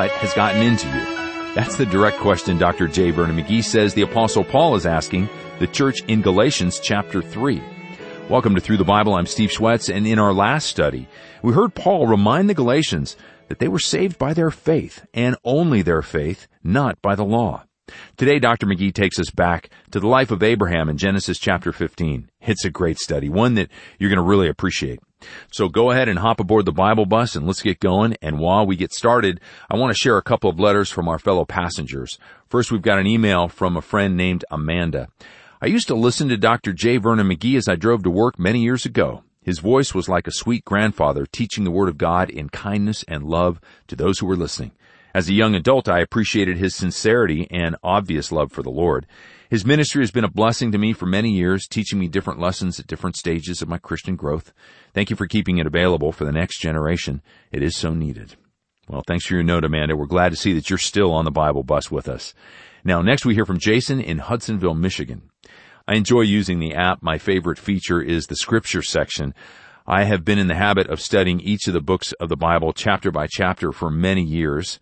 what has gotten into you? That's the direct question Dr. J. Vernon McGee says the apostle Paul is asking the church in Galatians chapter 3. Welcome to Through the Bible. I'm Steve Schwetz and in our last study, we heard Paul remind the Galatians that they were saved by their faith and only their faith, not by the law. Today, Dr. McGee takes us back to the life of Abraham in Genesis chapter 15. It's a great study, one that you're going to really appreciate. So go ahead and hop aboard the Bible bus and let's get going. And while we get started, I want to share a couple of letters from our fellow passengers. First, we've got an email from a friend named Amanda. I used to listen to Dr. J. Vernon McGee as I drove to work many years ago. His voice was like a sweet grandfather teaching the Word of God in kindness and love to those who were listening. As a young adult, I appreciated his sincerity and obvious love for the Lord. His ministry has been a blessing to me for many years, teaching me different lessons at different stages of my Christian growth. Thank you for keeping it available for the next generation. It is so needed. Well, thanks for your note, Amanda. We're glad to see that you're still on the Bible bus with us. Now, next we hear from Jason in Hudsonville, Michigan. I enjoy using the app. My favorite feature is the scripture section. I have been in the habit of studying each of the books of the Bible chapter by chapter for many years.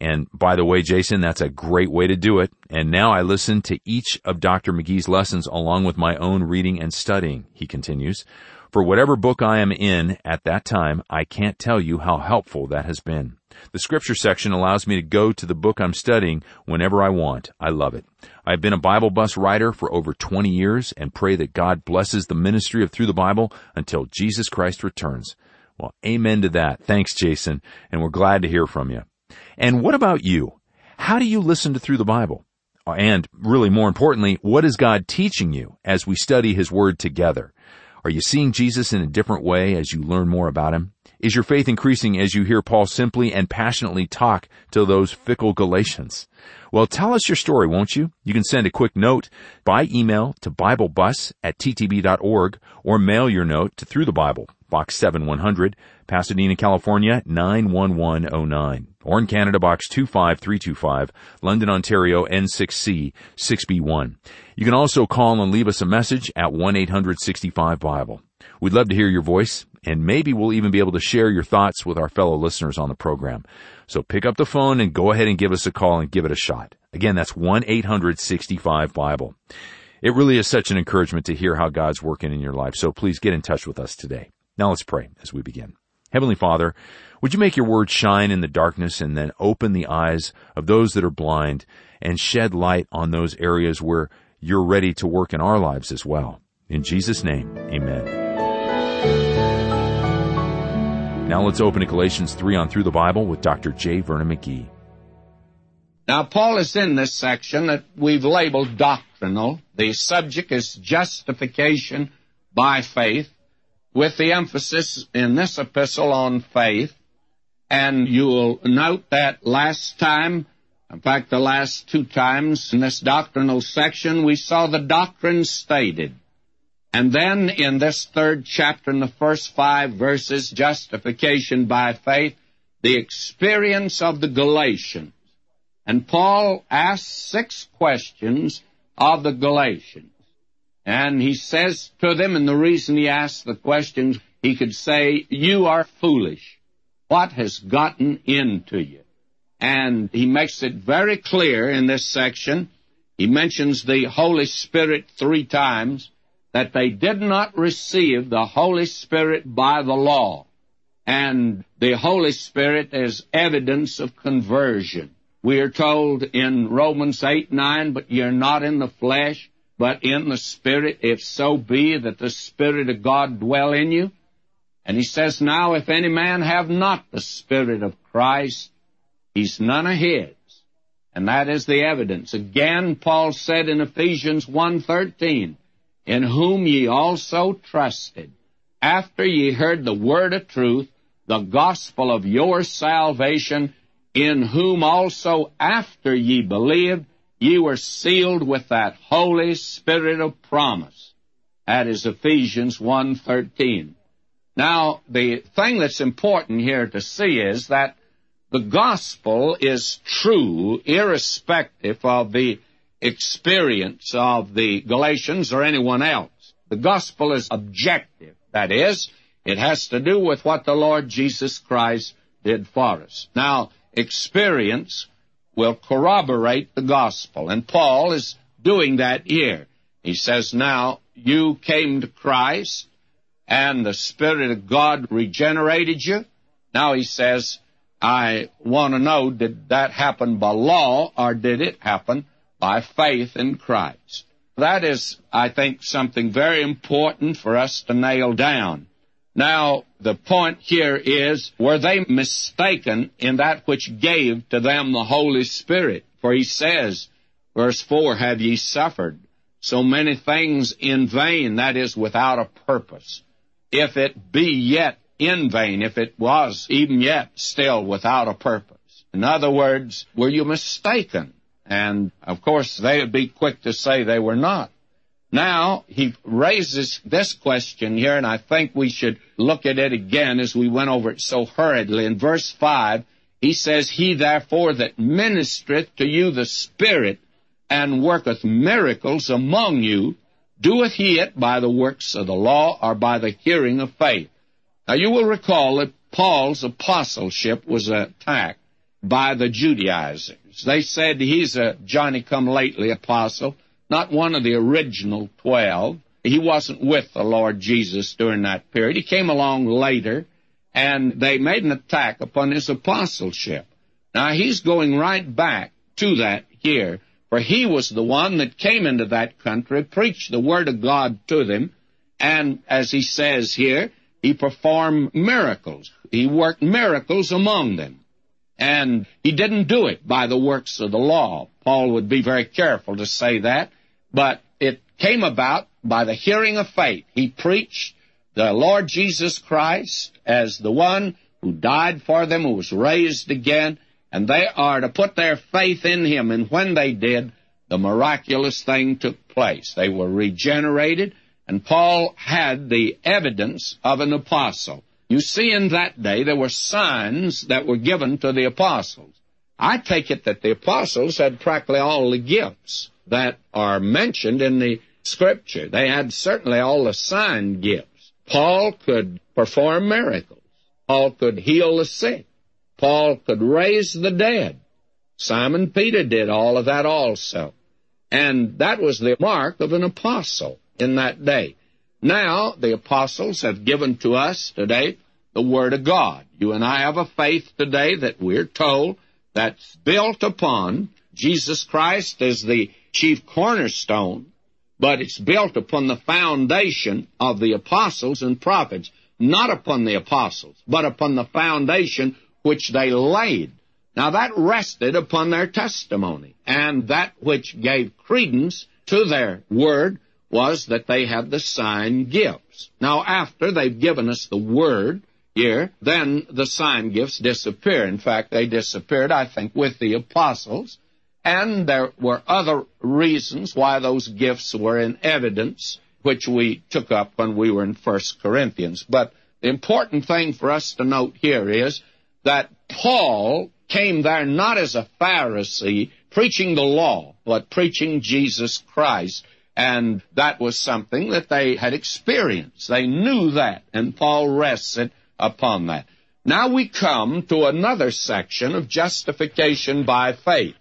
And by the way, Jason, that's a great way to do it. And now I listen to each of Dr. McGee's lessons along with my own reading and studying, he continues. For whatever book I am in at that time, I can't tell you how helpful that has been. The scripture section allows me to go to the book I'm studying whenever I want. I love it. I've been a Bible bus writer for over 20 years and pray that God blesses the ministry of Through the Bible until Jesus Christ returns. Well, amen to that. Thanks, Jason, and we're glad to hear from you. And what about you? How do you listen to Through the Bible? And really more importantly, what is God teaching you as we study His Word together? Are you seeing Jesus in a different way as you learn more about Him? Is your faith increasing as you hear Paul simply and passionately talk to those fickle Galatians? Well, tell us your story, won't you? You can send a quick note by email to BibleBus at ttb.org or mail your note to Through the Bible, Box 7100, Pasadena, California 91109. Or in Canada, Box 25325, London, Ontario N6C 6B1. You can also call and leave us a message at 1-800-65-BIBLE. We'd love to hear your voice and maybe we'll even be able to share your thoughts with our fellow listeners on the program. So pick up the phone and go ahead and give us a call and give it a shot. Again, that's 1-800-65-BIBLE. It really is such an encouragement to hear how God's working in your life, so please get in touch with us today. Now let's pray as we begin. Heavenly Father, would you make your word shine in the darkness and then open the eyes of those that are blind and shed light on those areas where you're ready to work in our lives as well. In Jesus' name, amen. Now let's open to Galatians 3 on Through the Bible with Dr. J. Vernon McGee. Now, Paul is in this section that we've labeled doctrinal. The subject is justification by faith, with the emphasis in this epistle on faith. And you'll note that last time, in fact, the last two times in this doctrinal section, we saw the doctrine stated. And then in this third chapter, in the first five verses, justification by faith, the experience of the Galatians. And Paul asks six questions of the Galatians. And he says to them, and the reason he asks the questions, he could say, You are foolish. What has gotten into you? And he makes it very clear in this section. He mentions the Holy Spirit three times that they did not receive the Holy Spirit by the law. And the Holy Spirit is evidence of conversion. We are told in Romans 8, 9, but you're not in the flesh, but in the Spirit, if so be that the Spirit of God dwell in you. And he says, now if any man have not the Spirit of Christ, he's none of his. And that is the evidence. Again, Paul said in Ephesians 1.13, in whom ye also trusted, after ye heard the word of truth, the gospel of your salvation, in whom also after ye believed, ye were sealed with that Holy Spirit of promise. That is Ephesians 1.13. Now, the thing that's important here to see is that the gospel is true irrespective of the experience of the Galatians or anyone else. The gospel is objective. That is, it has to do with what the Lord Jesus Christ did for us. Now, experience will corroborate the gospel. And Paul is doing that here. He says, Now you came to Christ, and the Spirit of God regenerated you. Now he says, I want to know, did that happen by law, or did it happen by faith in Christ? That is, I think, something very important for us to nail down. Now, the point here is, were they mistaken in that which gave to them the Holy Spirit? For he says, verse 4, Have ye suffered so many things in vain, that is, without a purpose? If it be yet in vain, if it was even yet still without a purpose. In other words, were you mistaken? And of course, they would be quick to say they were not. Now, he raises this question here, and I think we should look at it again as we went over it so hurriedly. In verse 5, he says, He therefore that ministereth to you the Spirit and worketh miracles among you, doeth he it by the works of the law or by the hearing of faith? Now, you will recall that Paul's apostleship was attacked by the Judaizers. They said he's a Johnny come lately apostle not one of the original twelve. He wasn't with the Lord Jesus during that period. He came along later, and they made an attack upon his apostleship. Now, he's going right back to that here, for he was the one that came into that country, preached the Word of God to them, and as he says here, he performed miracles. He worked miracles among them. And he didn't do it by the works of the law. Paul would be very careful to say that. But it came about by the hearing of faith. He preached the Lord Jesus Christ as the one who died for them, who was raised again, and they are to put their faith in him. And when they did, the miraculous thing took place. They were regenerated, and Paul had the evidence of an apostle. You see, in that day, there were signs that were given to the apostles. I take it that the apostles had practically all the gifts that are mentioned in the scripture. They had certainly all the sign gifts. Paul could perform miracles. Paul could heal the sick. Paul could raise the dead. Simon Peter did all of that also. And that was the mark of an apostle in that day. Now, the apostles have given to us today the Word of God. You and I have a faith today that we're told that's built upon Jesus Christ as the chief cornerstone, but it's built upon the foundation of the apostles and prophets, not upon the apostles, but upon the foundation which they laid. Now that rested upon their testimony, and that which gave credence to their word was that they had the sign gifts. Now after they've given us the word here, then the sign gifts disappear. In fact, they disappeared, I think, with the apostles and there were other reasons why those gifts were in evidence, which we took up when we were in 1 Corinthians. But the important thing for us to note here is that Paul came there not as a Pharisee preaching the law, but preaching Jesus Christ. And that was something that they had experienced. They knew that, and Paul rested upon that. Now we come to another section of justification by faith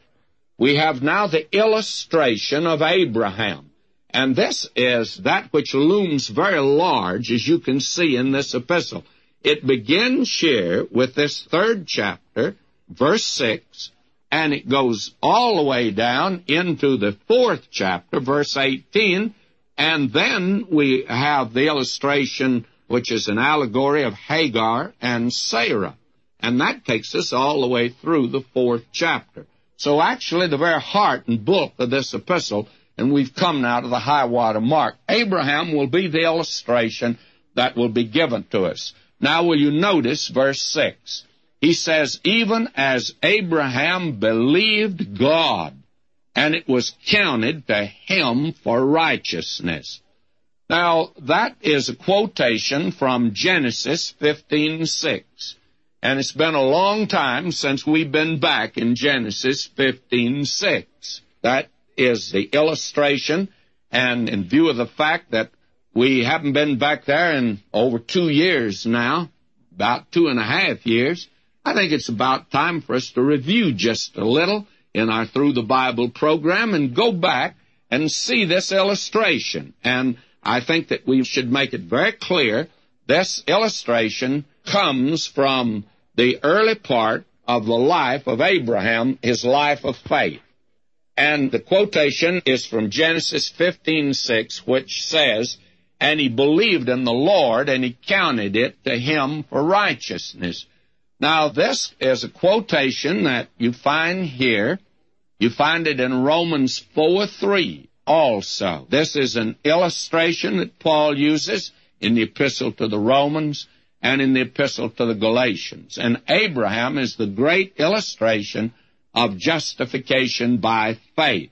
we have now the illustration of Abraham. And this is that which looms very large, as you can see in this epistle. It begins here with this third chapter, verse 6, and it goes all the way down into the fourth chapter, verse 18, and then we have the illustration, which is an allegory of Hagar and Sarah. And that takes us all the way through the fourth chapter. So actually, the very heart and bulk of this epistle, and we've come now to the high water mark, Abraham will be the illustration that will be given to us. Now, will you notice verse 6? He says, Even as Abraham believed God, and it was counted to him for righteousness. Now, that is a quotation from Genesis 15:6. And it's been a long time since we've been back in Genesis 15:6. That is the illustration, and in view of the fact that we haven't been back there in over two years now, about two and a half years, I think it's about time for us to review just a little in our Through the Bible program and go back and see this illustration. And I think that we should make it very clear this illustration comes from the early part of the life of Abraham, his life of faith. And the quotation is from Genesis 15:6, which says, "And he believed in the Lord, and he counted it to him for righteousness." Now, this is a quotation that you find here. You find it in Romans 4 3 also. This is an illustration that Paul uses in the epistle to the Romans and in the epistle to the Galatians. And Abraham is the great illustration of justification by faith.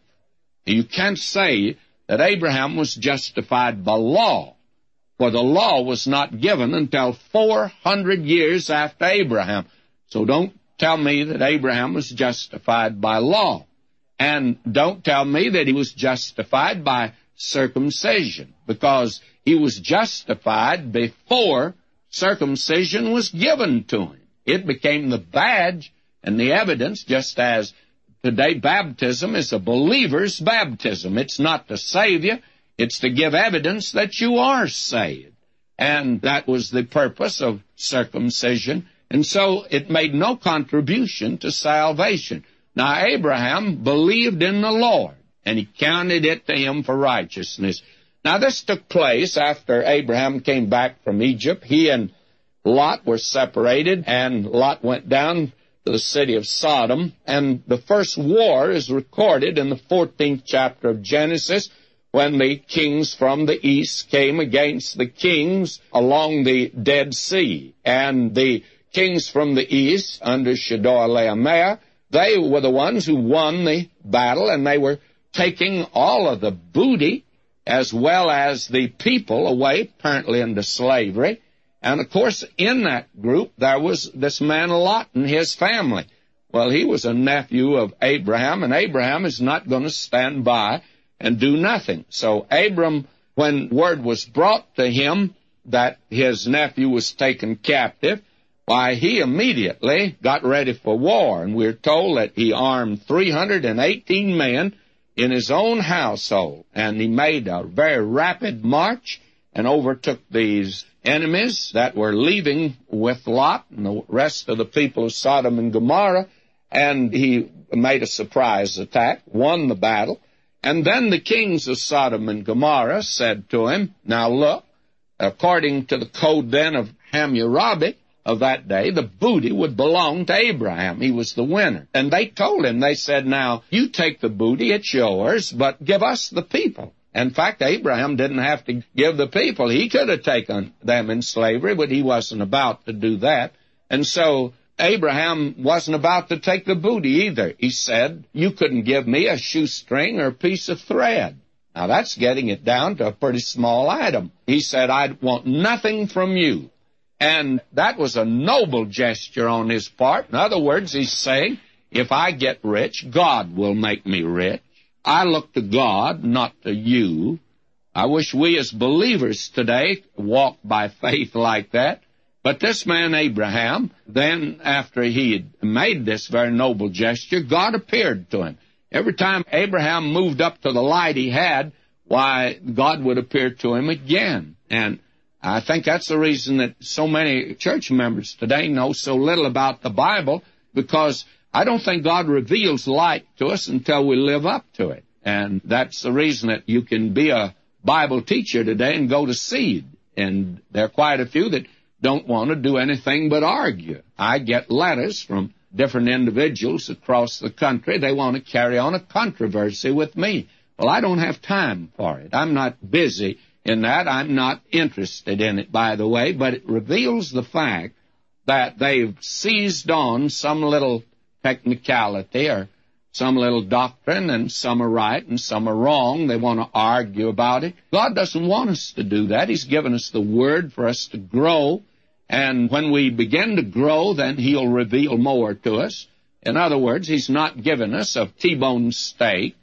You can't say that Abraham was justified by law, for the law was not given until 400 years after Abraham. So don't tell me that Abraham was justified by law. And don't tell me that he was justified by circumcision, because he was justified before circumcision was given to him. It became the badge and the evidence, just as today baptism is a believer's baptism. It's not to save you, it's to give evidence that you are saved. And that was the purpose of circumcision. And so it made no contribution to salvation. Now Abraham believed in the Lord, and he counted it to him for righteousness. Now, this took place after Abraham came back from Egypt. He and Lot were separated, and Lot went down the city of Sodom. And the first war is recorded in the 14th chapter of Genesis when the kings from the east came against the kings along the Dead Sea. And the kings from the east, under Chedorlaomer, they were the ones who won the battle, and they were taking all of the booty as well as the people away, apparently into slavery. And of course, in that group, there was this man Lot and his family. Well, he was a nephew of Abraham, and Abraham is not going to stand by and do nothing. So Abram, when word was brought to him that his nephew was taken captive, why, he immediately got ready for war, and we're told that he armed 318 men in his own household, and he made a very rapid march and overtook these enemies that were leaving with Lot and the rest of the people of Sodom and Gomorrah, and he made a surprise attack, won the battle, and then the kings of Sodom and Gomorrah said to him, Now look, according to the code then of Hammurabi, of that day, the booty would belong to Abraham. He was the winner. And they told him, they said, now, you take the booty, it's yours, but give us the people. In fact, Abraham didn't have to give the people. He could have taken them in slavery, but he wasn't about to do that. And so Abraham wasn't about to take the booty either. He said, you couldn't give me a shoestring or a piece of thread. Now that's getting it down to a pretty small item. He said, I want nothing from you and that was a noble gesture on his part. In other words, he's saying, if I get rich, God will make me rich. I look to God, not to you. I wish we as believers today walked by faith like that. But this man Abraham, then after he had made this very noble gesture, God appeared to him. Every time Abraham moved up to the light he had, why, God would appear to him again. And I think that's the reason that so many church members today know so little about the Bible because I don't think God reveals light to us until we live up to it. And that's the reason that you can be a Bible teacher today and go to seed. And there are quite a few that don't want to do anything but argue. I get letters from different individuals across the country. They want to carry on a controversy with me. Well, I don't have time for it. I'm not busy in that. I'm not interested in it, by the way, but it reveals the fact that they've seized on some little technicality or some little doctrine, and some are right and some are wrong. They want to argue about it. God doesn't want us to do that. He's given us the Word for us to grow, and when we begin to grow, then He'll reveal more to us. In other words, He's not given us a T-bone steak,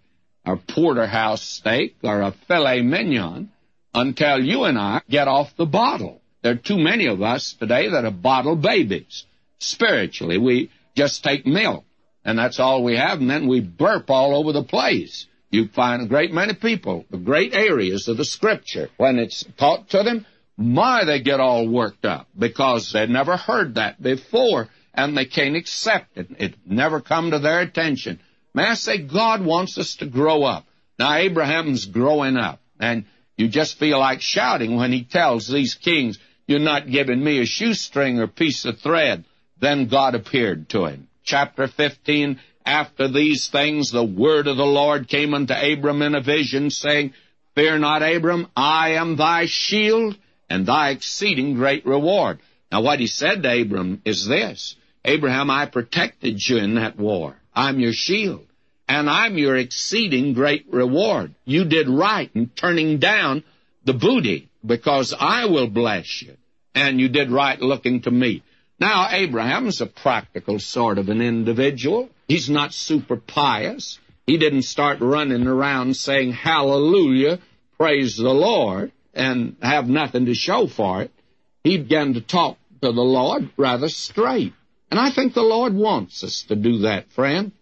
or porterhouse steak, or a filet mignon until you and I get off the bottle. There are too many of us today that are bottle babies. spiritually. We just take milk, and that's all we have, and then we burp all over the place. You find a great many people, the great areas of the Scripture, when it's taught to them, my, they get all worked up because they'd never heard that before, and they can't accept it. It never come to their attention. May I say, God wants us to grow up. Now, Abraham's growing up, and you just feel like shouting when he tells these kings, You're not giving me a shoestring or piece of thread. Then God appeared to him. Chapter 15 After these things, the word of the Lord came unto Abram in a vision, saying, Fear not, Abram, I am thy shield and thy exceeding great reward. Now, what he said to Abram is this Abraham, I protected you in that war. I'm your shield and I'm your exceeding great reward. You did right in turning down the booty, because I will bless you. And you did right looking to me. Now, Abraham's a practical sort of an individual. He's not super pious. He didn't start running around saying, Hallelujah, praise the Lord, and have nothing to show for it. He began to talk to the Lord rather straight. And I think the Lord wants us to do that, friend.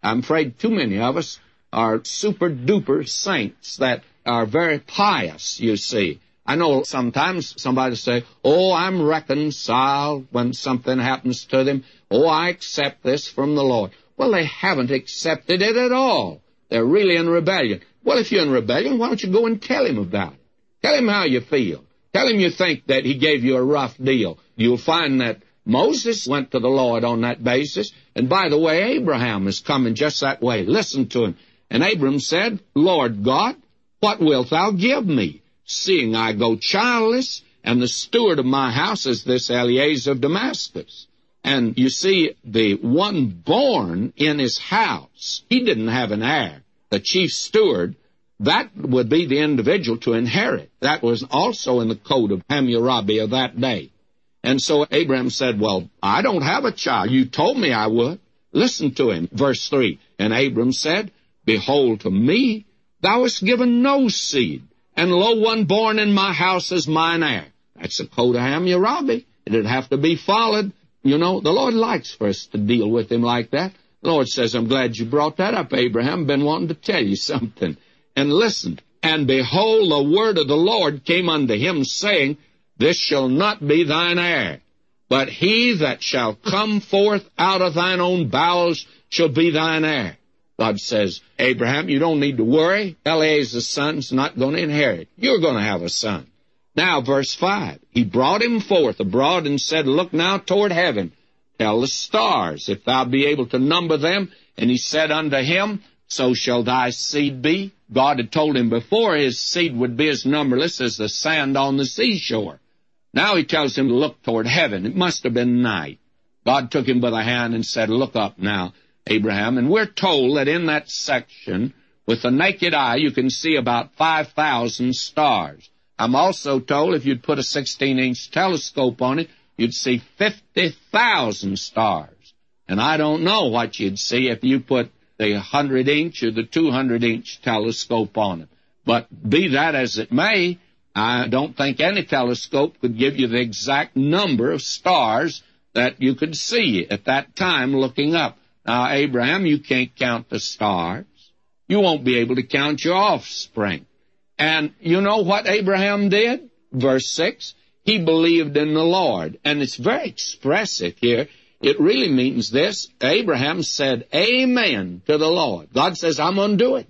I'm afraid too many of us are super duper saints that are very pious, you see. I know sometimes somebody say, Oh, I'm reconciled when something happens to them. Oh, I accept this from the Lord. Well, they haven't accepted it at all. They're really in rebellion. Well, if you're in rebellion, why don't you go and tell him about it? Tell him how you feel. Tell him you think that he gave you a rough deal. You'll find that Moses went to the Lord on that basis. And by the way, Abraham is coming just that way. Listen to him. And Abram said, Lord God, what wilt thou give me, seeing I go childless, and the steward of my house is this Eliezer of Damascus? And you see, the one born in his house, he didn't have an heir. The chief steward, that would be the individual to inherit. That was also in the code of Hammurabi of that day. And so Abraham said, Well, I don't have a child. You told me I would. Listen to him. Verse 3 And Abram said, Behold, to me thou hast given no seed, and lo, one born in my house is mine heir. That's the code of Hammurabi. It'd have to be followed. You know, the Lord likes for us to deal with him like that. The Lord says, I'm glad you brought that up, Abraham. Been wanting to tell you something. And listen, and behold, the word of the Lord came unto him, saying, this shall not be thine heir, but he that shall come forth out of thine own bowels shall be thine heir. God says, Abraham, you don't need to worry. Eliezer's son's not going to inherit. You're going to have a son. Now, verse 5. He brought him forth abroad and said, Look now toward heaven. Tell the stars, if thou be able to number them. And he said unto him, So shall thy seed be. God had told him before his seed would be as numberless as the sand on the seashore. Now he tells him to look toward heaven. It must have been night. God took him by the hand and said, Look up now, Abraham. And we're told that in that section, with the naked eye, you can see about 5,000 stars. I'm also told if you'd put a 16 inch telescope on it, you'd see 50,000 stars. And I don't know what you'd see if you put the 100 inch or the 200 inch telescope on it. But be that as it may, I don't think any telescope could give you the exact number of stars that you could see at that time looking up. Now, Abraham, you can't count the stars. You won't be able to count your offspring. And you know what Abraham did? Verse 6 He believed in the Lord. And it's very expressive here. It really means this. Abraham said, Amen to the Lord. God says, I'm going to do it.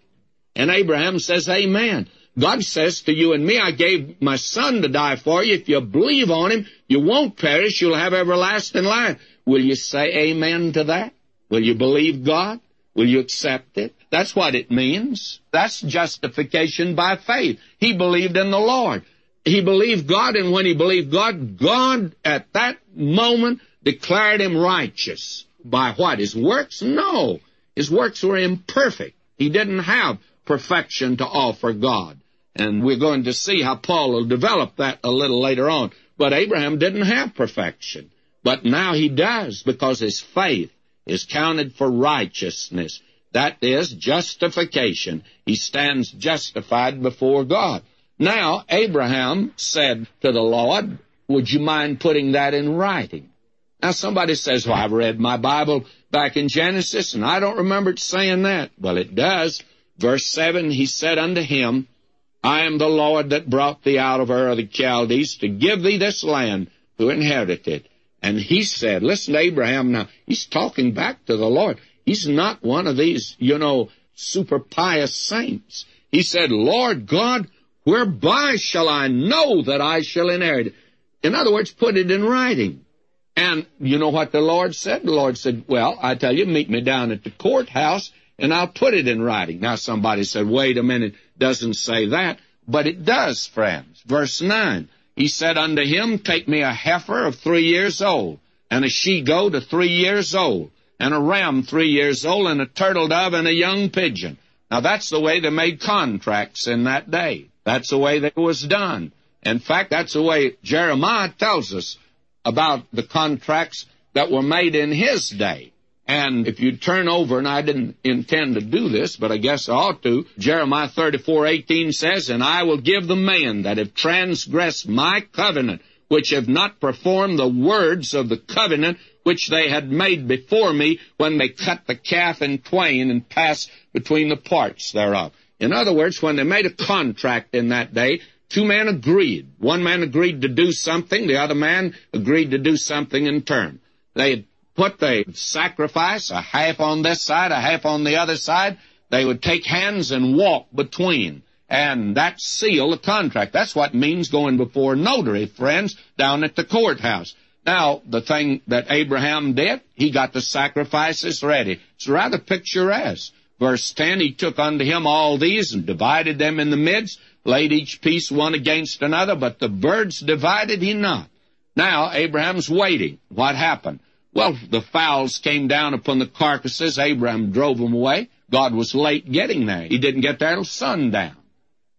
And Abraham says, Amen. God says to you and me, I gave my son to die for you. If you believe on him, you won't perish. You'll have everlasting life. Will you say amen to that? Will you believe God? Will you accept it? That's what it means. That's justification by faith. He believed in the Lord. He believed God, and when he believed God, God at that moment declared him righteous. By what? His works? No. His works were imperfect. He didn't have perfection to offer God. And we're going to see how Paul will develop that a little later on. But Abraham didn't have perfection. But now he does because his faith is counted for righteousness. That is justification. He stands justified before God. Now, Abraham said to the Lord, Would you mind putting that in writing? Now somebody says, well, I've read my Bible back in Genesis and I don't remember it saying that. Well, it does. Verse 7, he said unto him, I am the Lord that brought thee out of Ur of the Chaldees to give thee this land to inherit it. And he said, listen to Abraham now. He's talking back to the Lord. He's not one of these, you know, super pious saints. He said, Lord God, whereby shall I know that I shall inherit it? In other words, put it in writing. And you know what the Lord said? The Lord said, well, I tell you, meet me down at the courthouse and I'll put it in writing. Now somebody said, wait a minute, doesn't say that. But it does, friends. Verse 9. He said unto him, take me a heifer of three years old, and a she-goat of three years old, and a ram three years old, and a turtle dove, and a young pigeon. Now that's the way they made contracts in that day. That's the way that was done. In fact, that's the way Jeremiah tells us about the contracts that were made in his day. And if you turn over, and I didn't intend to do this, but I guess I ought to, Jeremiah 34:18 says, And I will give the men that have transgressed my covenant, which have not performed the words of the covenant which they had made before me when they cut the calf in twain and passed between the parts thereof. In other words, when they made a contract in that day, Two men agreed. One man agreed to do something, the other man agreed to do something in turn. They put the sacrifice, a half on this side, a half on the other side. They would take hands and walk between. And that seal the contract. That's what means going before notary, friends, down at the courthouse. Now, the thing that Abraham did, he got the sacrifices ready. It's rather picturesque. Verse 10, he took unto him all these and divided them in the midst, laid each piece one against another, but the birds divided he not. Now Abraham's waiting. What happened? Well, the fowls came down upon the carcasses. Abraham drove them away. God was late getting there. He didn't get there till sundown.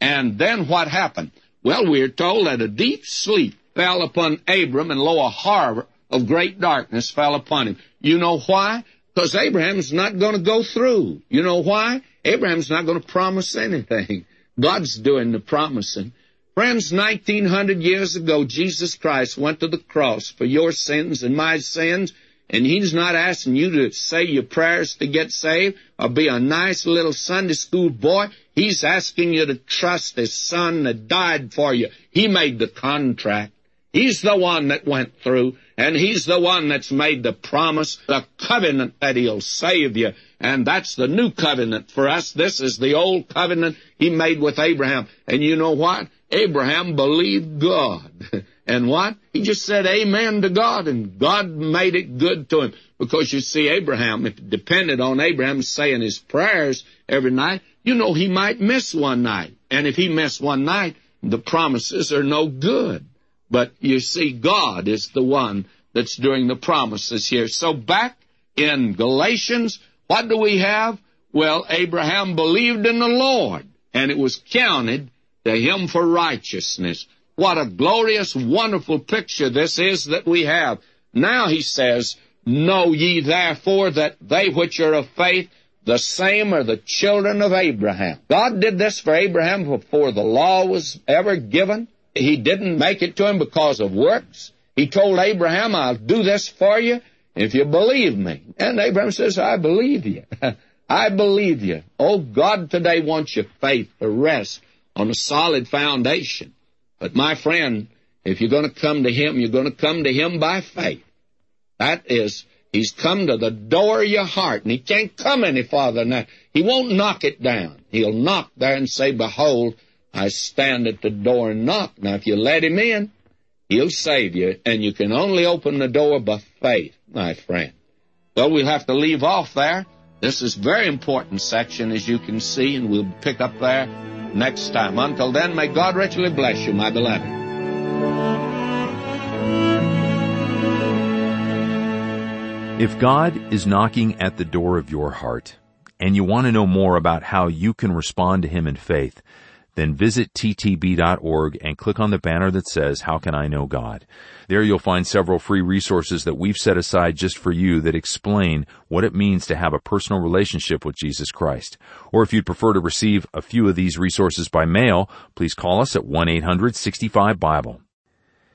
And then what happened? Well, we're told that a deep sleep fell upon Abram, and lo, a horror of great darkness fell upon him. You know why? Because Abraham's not going to go through. You know why? Abraham's not going to promise anything. God's doing the promising. Friends, 1900 years ago, Jesus Christ went to the cross for your sins and my sins, and He's not asking you to say your prayers to get saved or be a nice little Sunday school boy. He's asking you to trust His Son that died for you. He made the contract. He's the one that went through, and He's the one that's made the promise, the covenant that He'll save you. And that's the new covenant for us. This is the old covenant he made with Abraham. And you know what? Abraham believed God. and what? He just said amen to God, and God made it good to him. Because you see, Abraham, if it depended on Abraham saying his prayers every night, you know he might miss one night. And if he missed one night, the promises are no good. But you see, God is the one that's doing the promises here. So back in Galatians, what do we have? Well, Abraham believed in the Lord, and it was counted to him for righteousness. What a glorious, wonderful picture this is that we have. Now he says, Know ye therefore that they which are of faith, the same are the children of Abraham. God did this for Abraham before the law was ever given. He didn't make it to him because of works. He told Abraham, I'll do this for you if you believe me. And Abraham says, I believe you. I believe you. Oh, God today wants your faith to rest on a solid foundation. But my friend, if you're going to come to Him, you're going to come to Him by faith. That is, He's come to the door of your heart, and He can't come any farther than that. He won't knock it down. He'll knock there and say, Behold, I stand at the door and knock. Now, if you let Him in, He'll save you, and you can only open the door by faith, my friend. Well, we'll have to leave off there. This is very important section, as you can see, and we'll pick up there next time. Until then, may God richly bless you, my beloved. If God is knocking at the door of your heart, and you want to know more about how you can respond to Him in faith, then visit ttb.org and click on the banner that says, How can I know God? There you'll find several free resources that we've set aside just for you that explain what it means to have a personal relationship with Jesus Christ. Or if you'd prefer to receive a few of these resources by mail, please call us at 1-800-65-BIBLE.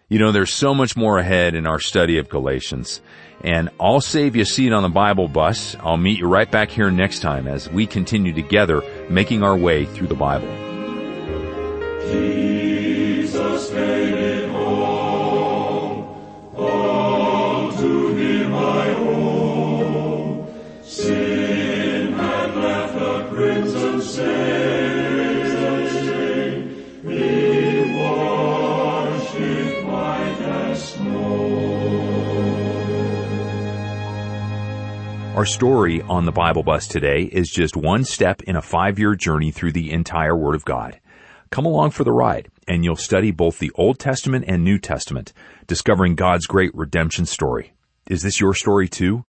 You know, there's so much more ahead in our study of Galatians. And I'll save you a seat on the Bible bus. I'll meet you right back here next time as we continue together making our way through the Bible. Our story on the Bible bus today is just one step in a five-year journey through the entire Word of God. Come along for the ride, and you'll study both the Old Testament and New Testament, discovering God's great redemption story. Is this your story too?